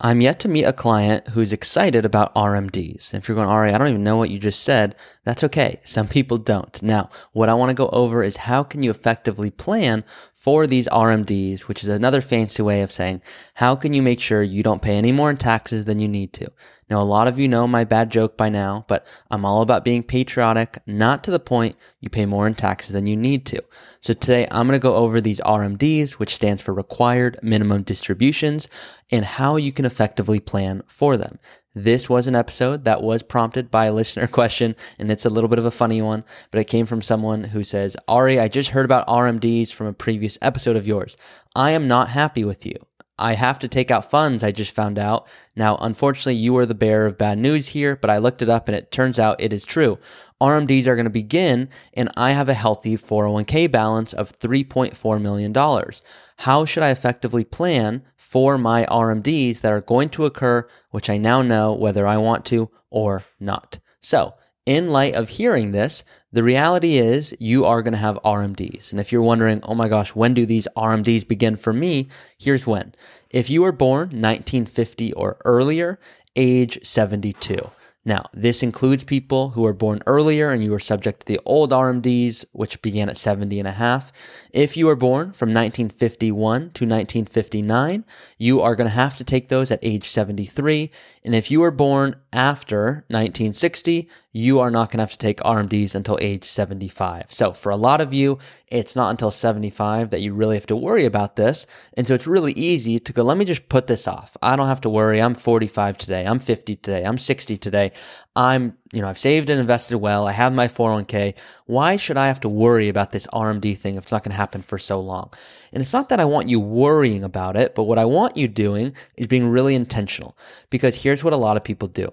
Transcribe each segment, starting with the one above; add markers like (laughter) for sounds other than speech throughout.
I'm yet to meet a client who's excited about RMDs. If you're going, Ari, I don't even know what you just said, that's okay. Some people don't. Now, what I want to go over is how can you effectively plan for these RMDs, which is another fancy way of saying how can you make sure you don't pay any more in taxes than you need to. Now, a lot of you know my bad joke by now, but I'm all about being patriotic, not to the point you pay more in taxes than you need to. So today I'm going to go over these RMDs, which stands for required minimum distributions, and how you can effectively plan for them. This was an episode that was prompted by a listener (laughs) question, and it's a little bit of a funny one, but it came from someone who says, Ari, I just heard about RMDs from a previous episode of yours. I am not happy with you. I have to take out funds, I just found out. Now, unfortunately, you are the bearer of bad news here, but I looked it up and it turns out it is true. RMDs are going to begin, and I have a healthy 401k balance of $3.4 million. How should I effectively plan for my RMDs that are going to occur, which I now know whether I want to or not? So, in light of hearing this, the reality is you are going to have RMDs. And if you're wondering, oh my gosh, when do these RMDs begin for me? Here's when. If you were born 1950 or earlier, age 72. Now, this includes people who were born earlier and you were subject to the old RMDs, which began at 70 and a half. If you were born from 1951 to 1959, you are going to have to take those at age 73. And if you were born after 1960, you are not going to have to take RMDs until age 75. So for a lot of you, it's not until 75 that you really have to worry about this. And so it's really easy to go, let me just put this off. I don't have to worry. I'm 45 today. I'm 50 today. I'm 60 today. I'm, you know, I've saved and invested well. I have my 401k. Why should I have to worry about this RMD thing if it's not going to happen for so long? And it's not that I want you worrying about it, but what I want you doing is being really intentional because here's what a lot of people do.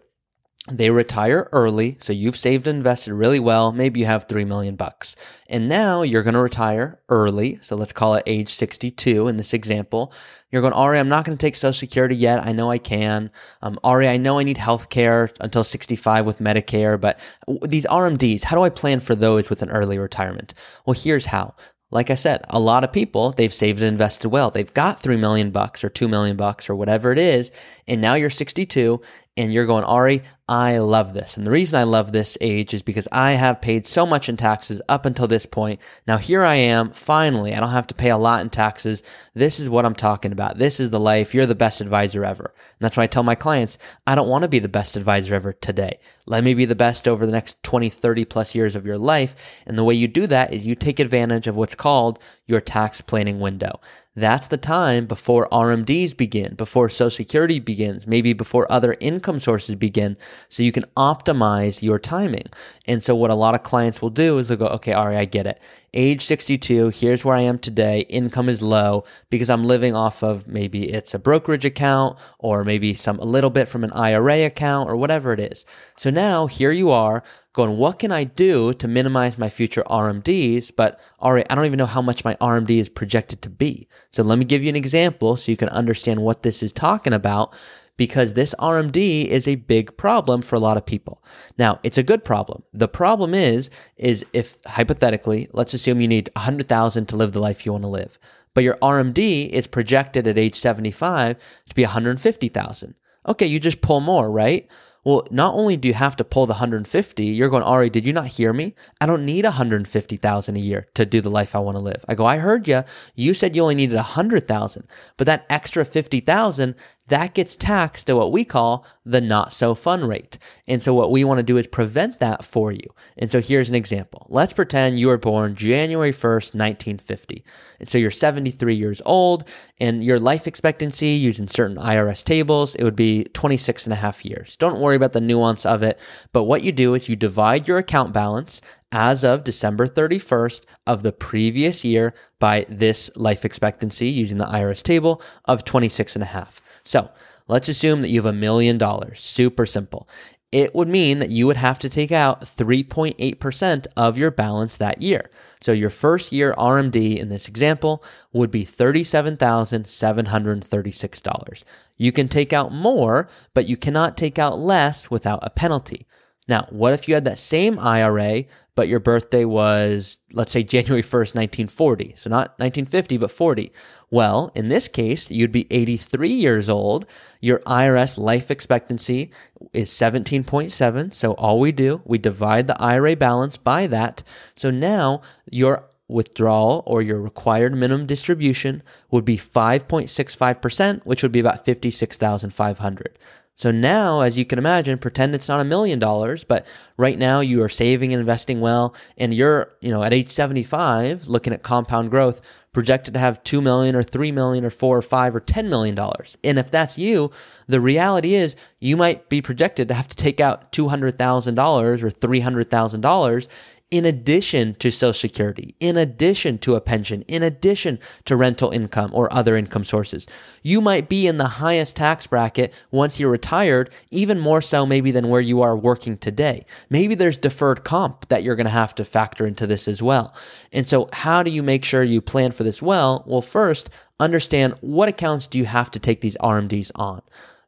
They retire early, so you've saved and invested really well. Maybe you have 3 million bucks. And now you're going to retire early. So let's call it age 62 in this example. You're going, Ari, I'm not going to take Social Security yet. I know I can. Um, Ari, I know I need health care until 65 with Medicare, but these RMDs, how do I plan for those with an early retirement? Well, here's how. Like I said, a lot of people, they've saved and invested well. They've got 3 million bucks or 2 million bucks or whatever it is. And now you're 62 and you're going, Ari, I love this. And the reason I love this age is because I have paid so much in taxes up until this point. Now here I am, finally, I don't have to pay a lot in taxes. This is what I'm talking about. This is the life. You're the best advisor ever. And that's why I tell my clients, I don't want to be the best advisor ever today. Let me be the best over the next 20, 30 plus years of your life. And the way you do that is you take advantage of what's called your tax planning window. That's the time before RMDs begin, before Social Security begins, maybe before other income sources begin, so you can optimize your timing. And so, what a lot of clients will do is they'll go, okay, Ari, I get it. Age 62, here's where I am today. Income is low because I'm living off of maybe it's a brokerage account or maybe some a little bit from an IRA account or whatever it is. So now here you are going, what can I do to minimize my future RMDs? But all right, I don't even know how much my RMD is projected to be. So let me give you an example so you can understand what this is talking about because this RMD is a big problem for a lot of people. Now, it's a good problem. The problem is, is if hypothetically, let's assume you need 100,000 to live the life you want to live, but your RMD is projected at age 75 to be 150,000. Okay, you just pull more, right? Well, not only do you have to pull the 150, you're going, Ari, did you not hear me? I don't need 150,000 a year to do the life I want to live. I go, I heard you. You said you only needed 100,000, but that extra 50,000, that gets taxed at what we call the not so fun rate. And so what we want to do is prevent that for you. And so here's an example. Let's pretend you were born January 1st, 1950. And so you're 73 years old and your life expectancy using certain IRS tables, it would be 26 and a half years. Don't worry about the nuance of it. But what you do is you divide your account balance as of December 31st of the previous year by this life expectancy using the IRS table of 26 and a half. So let's assume that you have a million dollars. Super simple. It would mean that you would have to take out 3.8% of your balance that year. So your first year RMD in this example would be $37,736. You can take out more, but you cannot take out less without a penalty. Now, what if you had that same IRA, but your birthday was, let's say, (laughs) January 1st, 1940. So not 1950, but 40. Well, in this case, you'd be 83 years old. Your IRS life expectancy is 17.7. So all we do, we divide the IRA balance by that. So now your withdrawal or your required minimum distribution would be 5.65%, which would be about 56,500. So now, as you can imagine, pretend it's not a million dollars, but right now you are saving and investing well, and you're, you know, at age 75, looking at compound growth, projected to have 2 million or 3 million or 4 or 5 or 10 million dollars. And if that's you, the reality is you might be projected to have to take out $200,000 or $300,000 in addition to Social Security, in addition to a pension, in addition to rental income or other income sources. You might be in the highest tax bracket once you're retired, even more so maybe than where you are working today. Maybe there's deferred comp that you're going to have to factor into this as well. And so, how do you make sure you plan for this well? Well, first, understand what accounts do you have to take these RMDs on.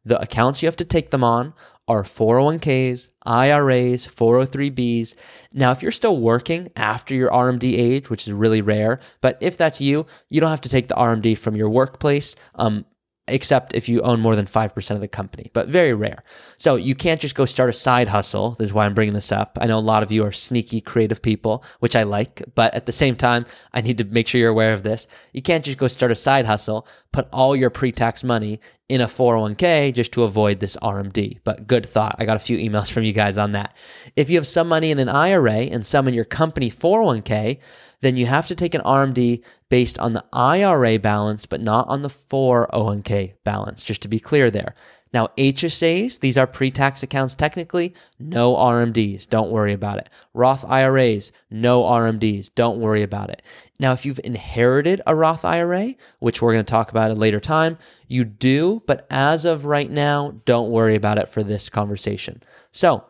The accounts you have to take them on are 401ks, IRAs, 403bs. Now, if you're still working after your RMD age, which is really rare, but if that's you, you don't have to take the RMD from your workplace. Um, except if you own more than 5% of the company, but very rare. So you can't just go start a side hustle. This is why I'm bringing this up. I know a lot of you are sneaky, creative people, which I like, but at the same time, I need to make sure you're aware of this. You can't just go start a side hustle, put all your pre tax money in a 401k just to avoid this RMD. But good thought. I got a few emails from you guys on that. If you have some money in an IRA and some in your company 401k, then you have to take an RMD based on the IRA balance, but not on the 401k balance, just to be clear there. Now, HSAs, these are pre tax accounts technically, no RMDs, don't worry about it. Roth IRAs, no RMDs, don't worry about it. Now, if you've inherited a Roth IRA, which we're going to talk about at a later time, you do, but as of right now, don't worry about it for this conversation. So,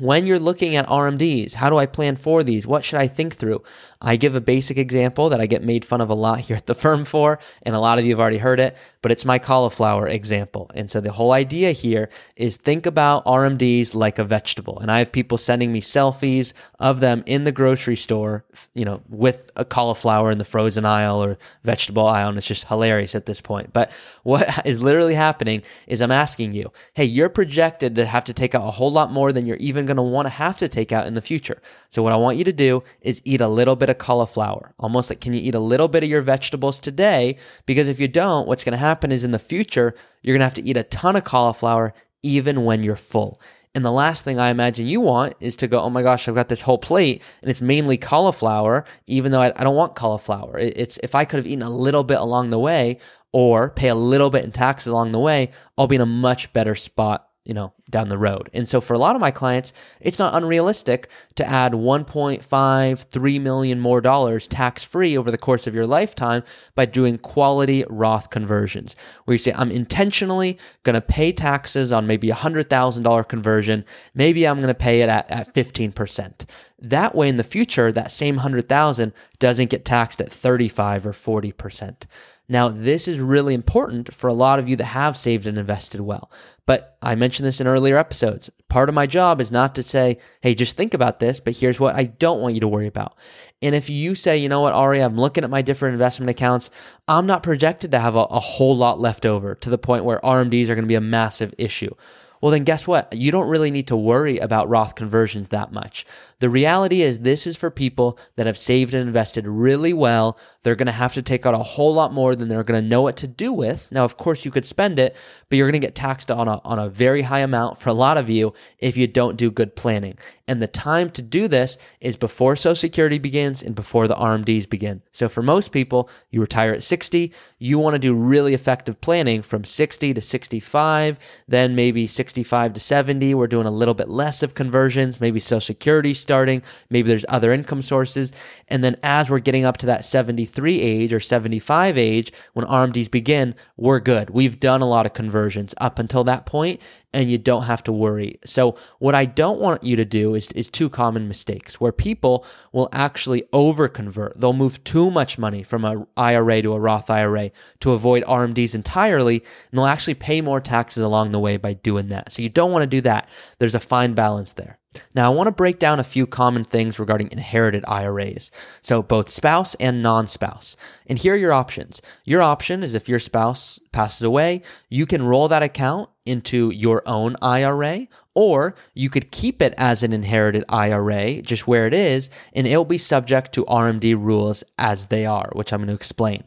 when you're looking at RMDs, how do I plan for these? What should I think through? I give a basic example that I get made fun of a lot (laughs) here at the firm for, and a lot of you have already heard it, but it's my cauliflower example. And so the whole idea here is think about RMDs like a vegetable. And I have people sending me selfies of them in the grocery store, you know, with a cauliflower in the frozen aisle or vegetable aisle. And it's just hilarious at this point. But what (laughs) is literally happening is I'm asking you, hey, you're projected to have to take out a whole lot more than you're even going to want to have to take out in the future. So what I want you to do is eat a little bit bit of cauliflower. Almost like, can you eat a little bit of your vegetables today? Because if you don't, what's going to happen is in the future, you're going to have to eat a ton of cauliflower even when you're full. And the last thing I imagine you want is to go, oh my gosh, I've got this whole plate and it's mainly cauliflower, even though I, I don't want cauliflower. It, it's if I could have eaten a little bit along the way or pay a little bit in taxes along the way, I'll be in a much better spot you know, down the road. And so for a lot of my clients, it's not unrealistic to add 1.5, 3 million more dollars tax free over the course of your lifetime by doing quality Roth conversions, where you say, I'm intentionally going to pay taxes on maybe a $100,000 conversion. Maybe I'm going to pay it at, at 15%. That way in the future, that same 100,000 doesn't get taxed at 35 or 40%. Now, this is really important for a lot of you that have saved and invested well. But I mentioned this in earlier episodes. Part of my job is not to say, hey, just think about this, but here's what I don't want you to worry about. And if you say, you know what, Ari, I'm looking at my different investment accounts, I'm not projected to have a, a whole lot left over to the point where RMDs are going to be a massive issue. Well, then guess what? You don't really need to worry about Roth conversions that much. The reality is, this is for people that have saved and invested really well. They're going to have to take out a whole lot more than they're going to know what to do with. Now, of course, you could spend it, but you're going to get taxed on a, on a very high amount for a lot of you if you don't do good planning. And the time to do this is before Social Security begins and before the RMDs begin. So, for most people, you retire at 60. You want to do really effective planning from 60 to 65, then maybe 65 to 70. We're doing a little bit less of conversions, maybe Social Security starting. Maybe there's other income sources. And then as we're getting up to that 73 age or 75 age, when RMDs begin, we're good. We've done a lot of conversions up until that point and you don't have to worry. So what I don't want you to do is, is two common mistakes where people will actually over convert. They'll move too much money from a IRA to a Roth IRA to avoid RMDs entirely, and they'll actually pay more taxes along the way by doing that. So you don't want to do that. There's a fine balance there. Now, I want to break down a few common things regarding inherited IRAs. So, both spouse and non spouse. And here are your options. Your option is if your spouse passes away, you can roll that account into your own IRA, or you could keep it as an inherited IRA, just where it is, and it'll be subject to RMD rules as they are, which I'm going to explain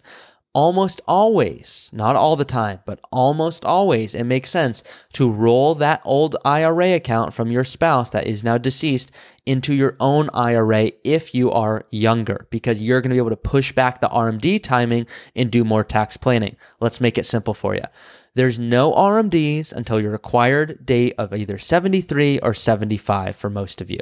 almost always, not all the time, but almost always, it makes sense to roll that old IRA account from your spouse that is now deceased into your own IRA if you are younger, because you're going to be able to push back the RMD timing and do more tax planning. Let's make it simple for you. There's no RMDs until your required date of either 73 or 75 for most of you.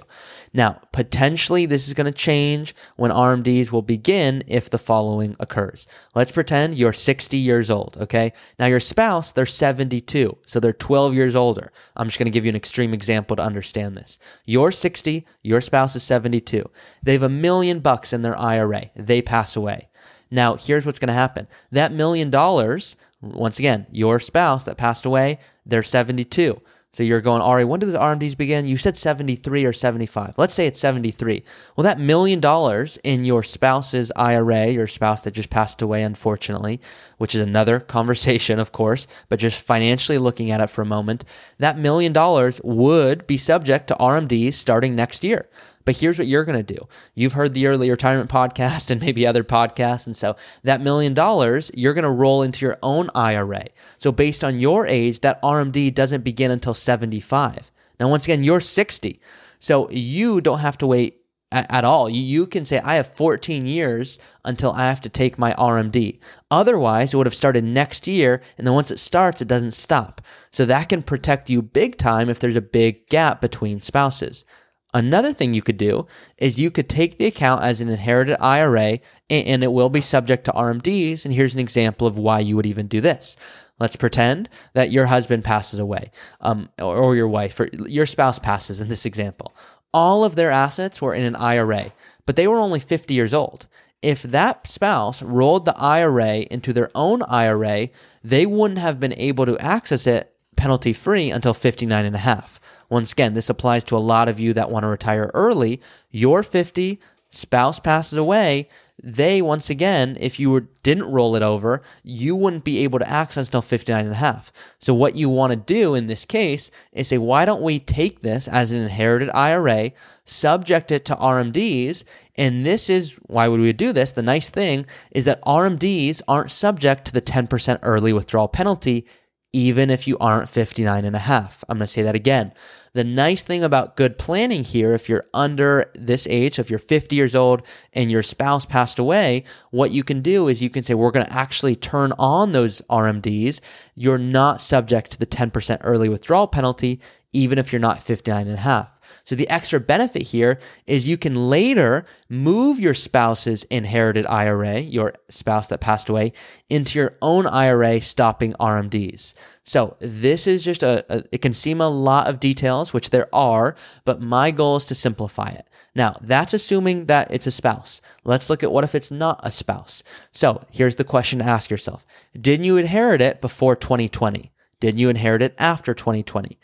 Now, potentially this is going to change when RMDs will begin if the following occurs. Let's pretend you're 60 years old, okay? Now your spouse, they're 72, so they're 12 years older. I'm just going to give you an extreme example to understand this. You're 60, your spouse is 72. They have a million bucks in their IRA. They pass away. Now, here's what's going to happen. That million dollars once again, your spouse that passed away, they're 72. So you're going, Ari, when do the RMDs begin? You said 73 or 75. Let's say it's 73. Well, that million dollars in your spouse's IRA, your spouse that just passed away, unfortunately, which is another (laughs) conversation, of course, but just financially looking at it for a moment, that million dollars would be subject to RMDs starting next year. But here's what you're going to do. You've heard the early retirement (laughs) podcast and maybe other podcasts. And so that million dollars, you're going to roll into your own IRA. So based on your age, that RMD doesn't begin until 75. Now, once again, you're 60. So you don't have to wait at, all. You, can say, I have 14 years until I have to take my RMD. Otherwise, it would have started next year. And then once it starts, it doesn't stop. So that can protect you big time if there's a big gap between spouses. Another thing you could do is you could take the account as an inherited IRA and it will be subject to RMDs. And here's an example of why you would even do this. Let's pretend that your husband passes away, um, or, your wife, or your spouse passes in this example. All of their assets were in an IRA, but they were only 50 years old. If that spouse rolled the IRA into their own IRA, they wouldn't have been able to access it penalty free until 59 and a half. Once again, this applies to a lot of you that want to retire early. You're 50, spouse passes away. They, once again, if you were, didn't roll it over, you wouldn't be able to access until 59 and a half. So what you want to do in this case is say, why don't we take this as an inherited IRA, subject it to RMDs, and this is why would we do this? The nice thing is that RMDs aren't subject to the 10% early withdrawal penalty even if you aren't 59 and a half. I'm going to say that again. The nice thing about good planning here, if you're under this age, so if you're 50 years old and your spouse passed away, what you can do is you can say, we're going to actually turn on those RMDs. You're not subject to the 10% early withdrawal penalty, even if you're not 59 and a half. So the extra benefit here is you can later move your spouse's inherited IRA, your spouse that passed away, into your own IRA, stopping RMDs. So this is just a, a, it can seem a lot of details, which there are, but my goal is to simplify it. Now, that's assuming that it's a spouse. Let's look at what if it's not a spouse. So here's the question to ask yourself. Didn't you inherit it before 2020? Didn't you inherit it after 2020?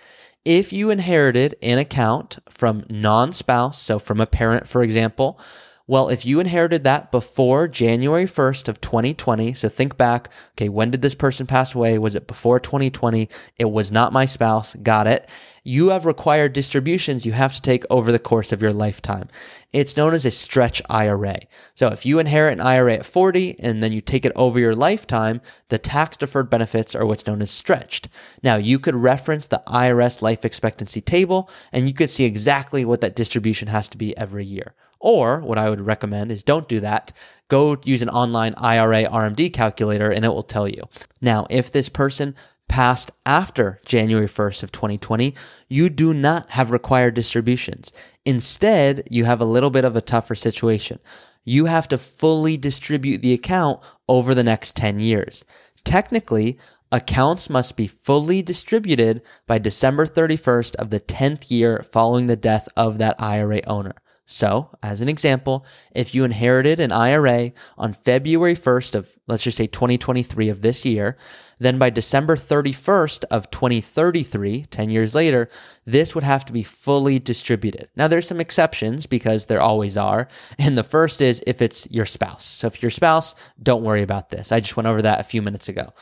If you inherited an account from non spouse, so from a parent, for example, well, if you inherited that before January 1st of 2020, so think back, okay, when did this person pass away? Was it before 2020? It was not my spouse. Got it. You have required distributions you have to take over the course of your lifetime. It's known as a stretch IRA. So if you inherit an IRA at 40 and then you take it over your lifetime, the tax deferred benefits are what's known as stretched. Now you could reference the IRS life expectancy table and you could see exactly what that distribution has to be every year. Or what I would recommend is don't do that. Go use an online IRA RMD calculator and it will tell you. Now, if this person passed after January 1st of 2020, you do not have required distributions. Instead, you have a little bit of a tougher situation. You have to fully distribute the account over the next 10 years. Technically, accounts must be fully distributed by December 31st of the 10th year following the death of that IRA owner. So, as an example, if you inherited an IRA on February 1st of, let's just say 2023 of this year, then by December 31st of 2033, 10 years later, this would have to be fully distributed. Now there's some exceptions because there always are. And the first is if it's your spouse. So if your spouse, don't worry about this. I just went over that a few minutes ago.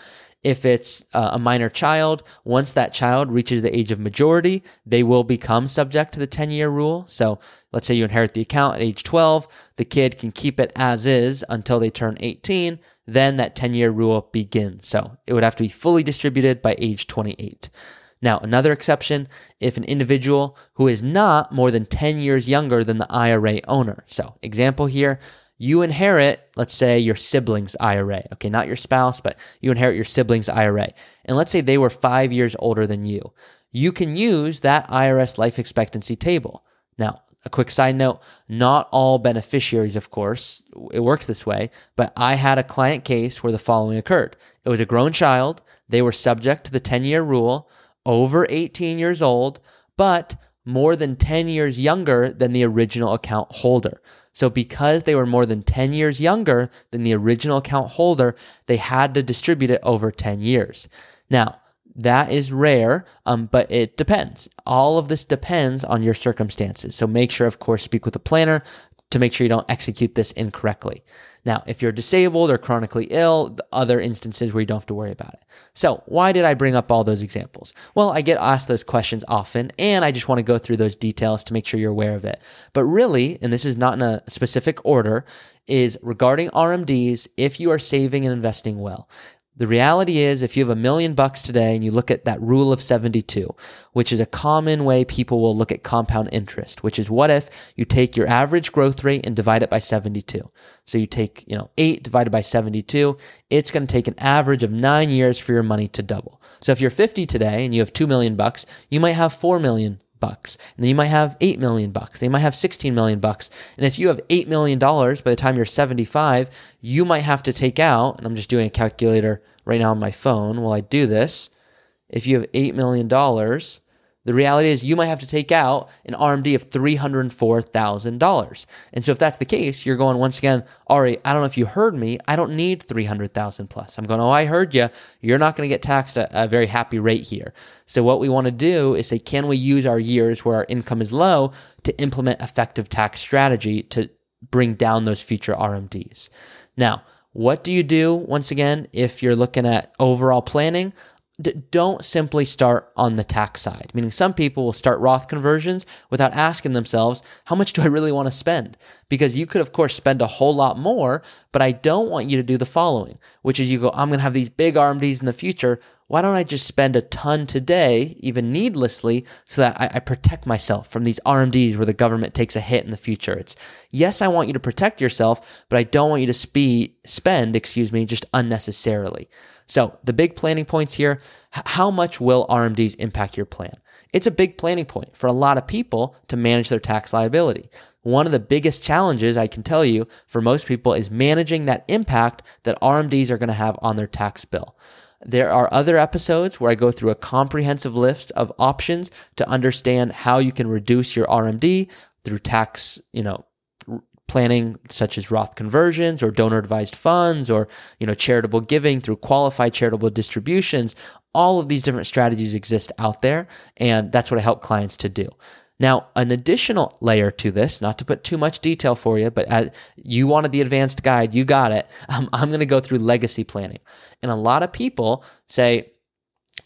If it's uh, a minor child, once that child reaches the age of majority, they will become subject to the 10 year rule. So let's say you inherit the account at age 12, the kid can keep it as is until they turn 18. Then that 10 year rule begins. So it would have to be fully distributed by age 28. Now, another exception if an individual who is not more than 10 years younger than the IRA owner. So, example here, you inherit, let's say, your sibling's IRA. Okay, not your spouse, but you inherit your sibling's IRA. And let's say they were five years older than you. You can use that IRS life expectancy table. Now, a quick side note not all beneficiaries, of course, it works this way, but I had a client case where the following occurred. It was a grown child, they were subject to the 10 year rule, over 18 years old, but more than 10 years younger than the original account holder. So because they were more than 10 years younger than the original account holder, they had to distribute it over 10 years. Now, that is rare, um, but it depends. All of this depends on your circumstances. So make sure, of course, speak with a planner to make sure you don't execute this incorrectly. Now, if you're disabled or chronically ill, other instances where you don't have to worry about it. So, why did I bring up all those examples? Well, I get asked those questions often, and I just want to go through those details to make sure you're aware of it. But really, and this is not in a specific order, is regarding RMDs if you are saving and investing well. The reality is, if you have a million bucks today and you look at that rule of 72, which is a common way people will look at compound interest, which is what if you take your average growth rate and divide it by 72? So you take, you know, 8 divided by 72, it's going to take an average of 9 years for your money to double. So if you're 50 today and you have 2 million bucks, you might have 4 million bucks. And then you might have 8 million bucks. They might have 16 million bucks. And if you have 8 million dollars by the time you're 75, you might have to take out, and I'm just doing a calculator right now on my phone while I do this. If you have 8 million dollars, the reality is you might have to take out an RMD of $304,000. And so if that's the case, you're going once again, Ari, I don't know if you heard me. I don't need 300,000 plus. I'm going, oh, I heard you. You're not going to get taxed at a very happy rate here. So what we want to do is say, can we use our years where our income is low to implement effective tax strategy to bring down those future RMDs? Now, what do you do once again if you're looking at overall planning? D- don't simply start on the tax side. Meaning, some people will start Roth conversions without asking themselves, how much do I really want to spend? Because you could, of course, spend a whole lot more, but I don't want you to do the following, which is you go, I'm going to have these big RMDs in the future. Why don't I just spend a ton today, even needlessly, so that I, I protect myself from these RMDs where the government takes a hit in the future? It's yes, I want you to protect yourself, but I don't want you to spe- spend, excuse me, just unnecessarily. So, the big planning points here how much will RMDs impact your plan? It's a big planning point for a lot of people to manage their tax liability. One of the biggest challenges I can tell you for most people is managing that impact that RMDs are going to have on their tax bill. There are other episodes where I go through a comprehensive list of options to understand how you can reduce your RMD through tax, you know, planning such as Roth conversions or donor advised funds or you know charitable giving through qualified charitable distributions all of these different strategies exist out there and that's what I help clients to do now an additional layer to this not to put too much detail for you but you wanted the advanced guide you got it (laughs) um, I'm going to go through legacy planning and a lot of people say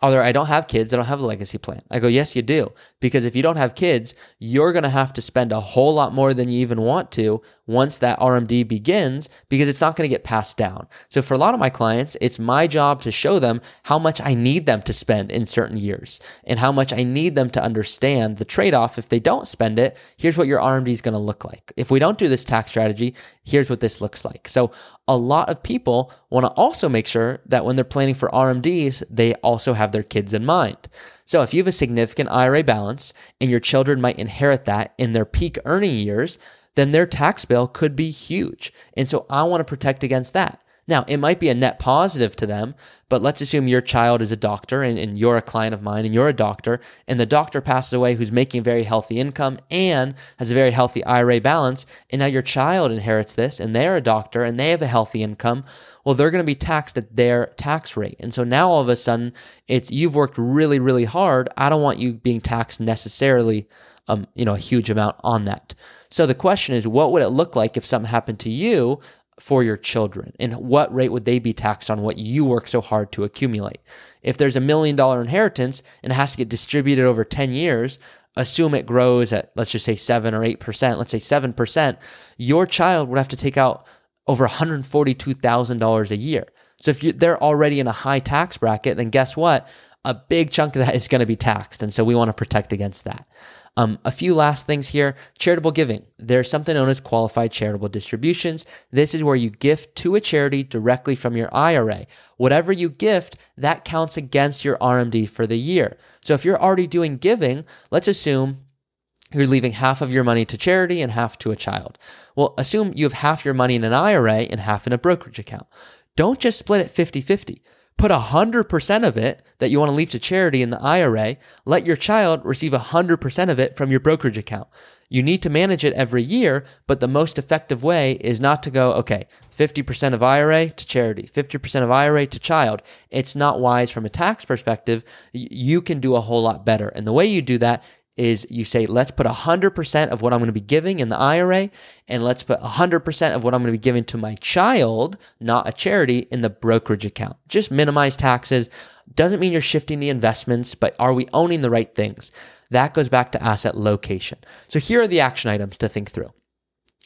Although I don't have kids, I don't have a legacy plan. I go, yes, you do. Because if you don't have kids, you're going to have to spend a whole lot more than you even want to once that RMD begins because it's not going to get passed down. So for a lot of my clients, it's my job to show them how much I need them to spend in certain years and how much I need them to understand the trade off. If they don't spend it, here's what your RMD is going to look like. If we don't do this tax strategy, here's what this looks like. So a lot of people want to also make sure that when they're planning for RMDs, they also have their kids in mind. So if you have a significant IRA balance and your children might inherit that in their peak earning years, then their tax bill could be huge. And so I want to protect against that. Now, it might be a net positive to them, but let's assume your child is a doctor and, and, you're a client of mine and you're a doctor, and the doctor passes away who's making very healthy income and has a very healthy IRA balance, and now your child inherits this and they're a doctor and they have a healthy income. Well, they're going to be taxed at their tax rate. And so now all of a sudden, it's you've worked really, really hard. I don't want you being taxed necessarily, um, you know, a huge amount on that. So the question is, what would it look like if something happened to you for your children? And what rate would they be taxed on what you work so hard to accumulate? If there's a million dollar inheritance and it has to get distributed over 10 years, assume it grows at, let's just say 7 or 8%, let's say 7%, your child would have to take out over $142,000 a year. So if you, they're already in a high tax bracket, then guess what? A big chunk of that is going to be taxed. And so we want to protect against that. Um, a few last things here charitable giving. There's something known as qualified charitable distributions. This is where you gift to a charity directly from your IRA. Whatever you gift, that counts against your RMD for the year. So if you're already doing giving, let's assume you're leaving half of your money to charity and half to a child. Well, assume you have half your money in an IRA and half in a brokerage account. Don't just split it 50 50 put 100% of it that you want to leave to charity in the IRA, let your child receive 100% of it from your brokerage account. You need to manage it every year, but the most effective way is not to go, okay, 50% of IRA to charity, 50% of IRA to child. It's not wise from a tax perspective. You can do a whole lot better. And the way you do that is you say, let's put 100% of what I'm going to be giving in the IRA, and let's put 100% of what I'm going to be giving to my child, not a charity, in the brokerage account. Just minimize taxes. Doesn't mean you're shifting the investments, but are we owning the right things? That goes back to asset location. So here are the action items to think through.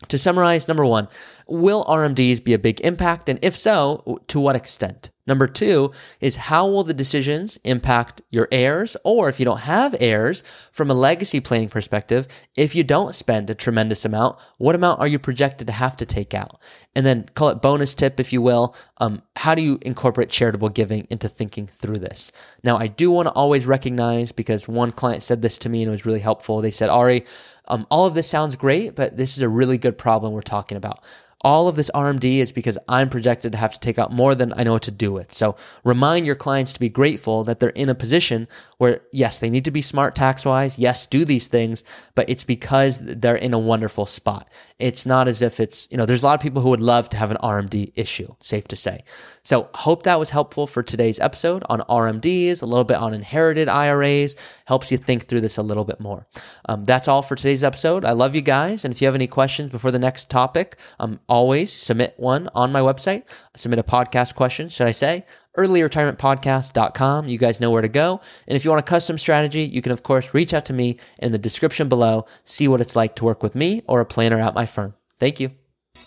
To summarize, number one, will RMDs be a big impact? And if so, to what extent? Number two is how will the decisions impact your heirs? Or if you don't have heirs, from a legacy planning perspective, if you don't spend a tremendous amount, what amount are you projected to have to take out? And then call it bonus tip, if you will. Um, how do you incorporate charitable giving into thinking through this? Now, I do want to always recognize because one client said this to me and it was really helpful. They said, Ari, um, all of this sounds great, but this is a really good problem we're talking about. All of this RMD is because I'm projected to have to take out more than I know what to do with. So remind your clients to be grateful that they're in a position where, yes, they need to be smart tax wise. Yes, do these things, but it's because they're in a wonderful spot. It's not as if it's, you know, there's a lot of people who would love to have an RMD issue, safe to say. So hope that was helpful for today's episode on RMDs, a little bit on inherited IRAs, helps you think through this a little bit more. Um, that's all for today's episode. I love you guys. And if you have any questions before the next topic, um, always submit one on my website. Submit a podcast question, should I say? earlyretirementpodcast.com. You guys know where to go. And if you want a custom strategy, you can, of course, reach out to me in the description below, see what it's like to work with me or a planner at my firm. Thank you.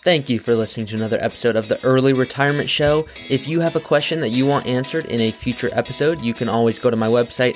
Thank you for listening to another episode of the Early Retirement Show. If you have a question that you want answered in a future episode, you can always go to my website,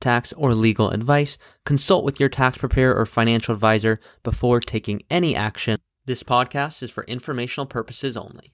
tax, or legal advice. Consult with your tax preparer or financial advisor before taking any action. This podcast is for informational purposes only.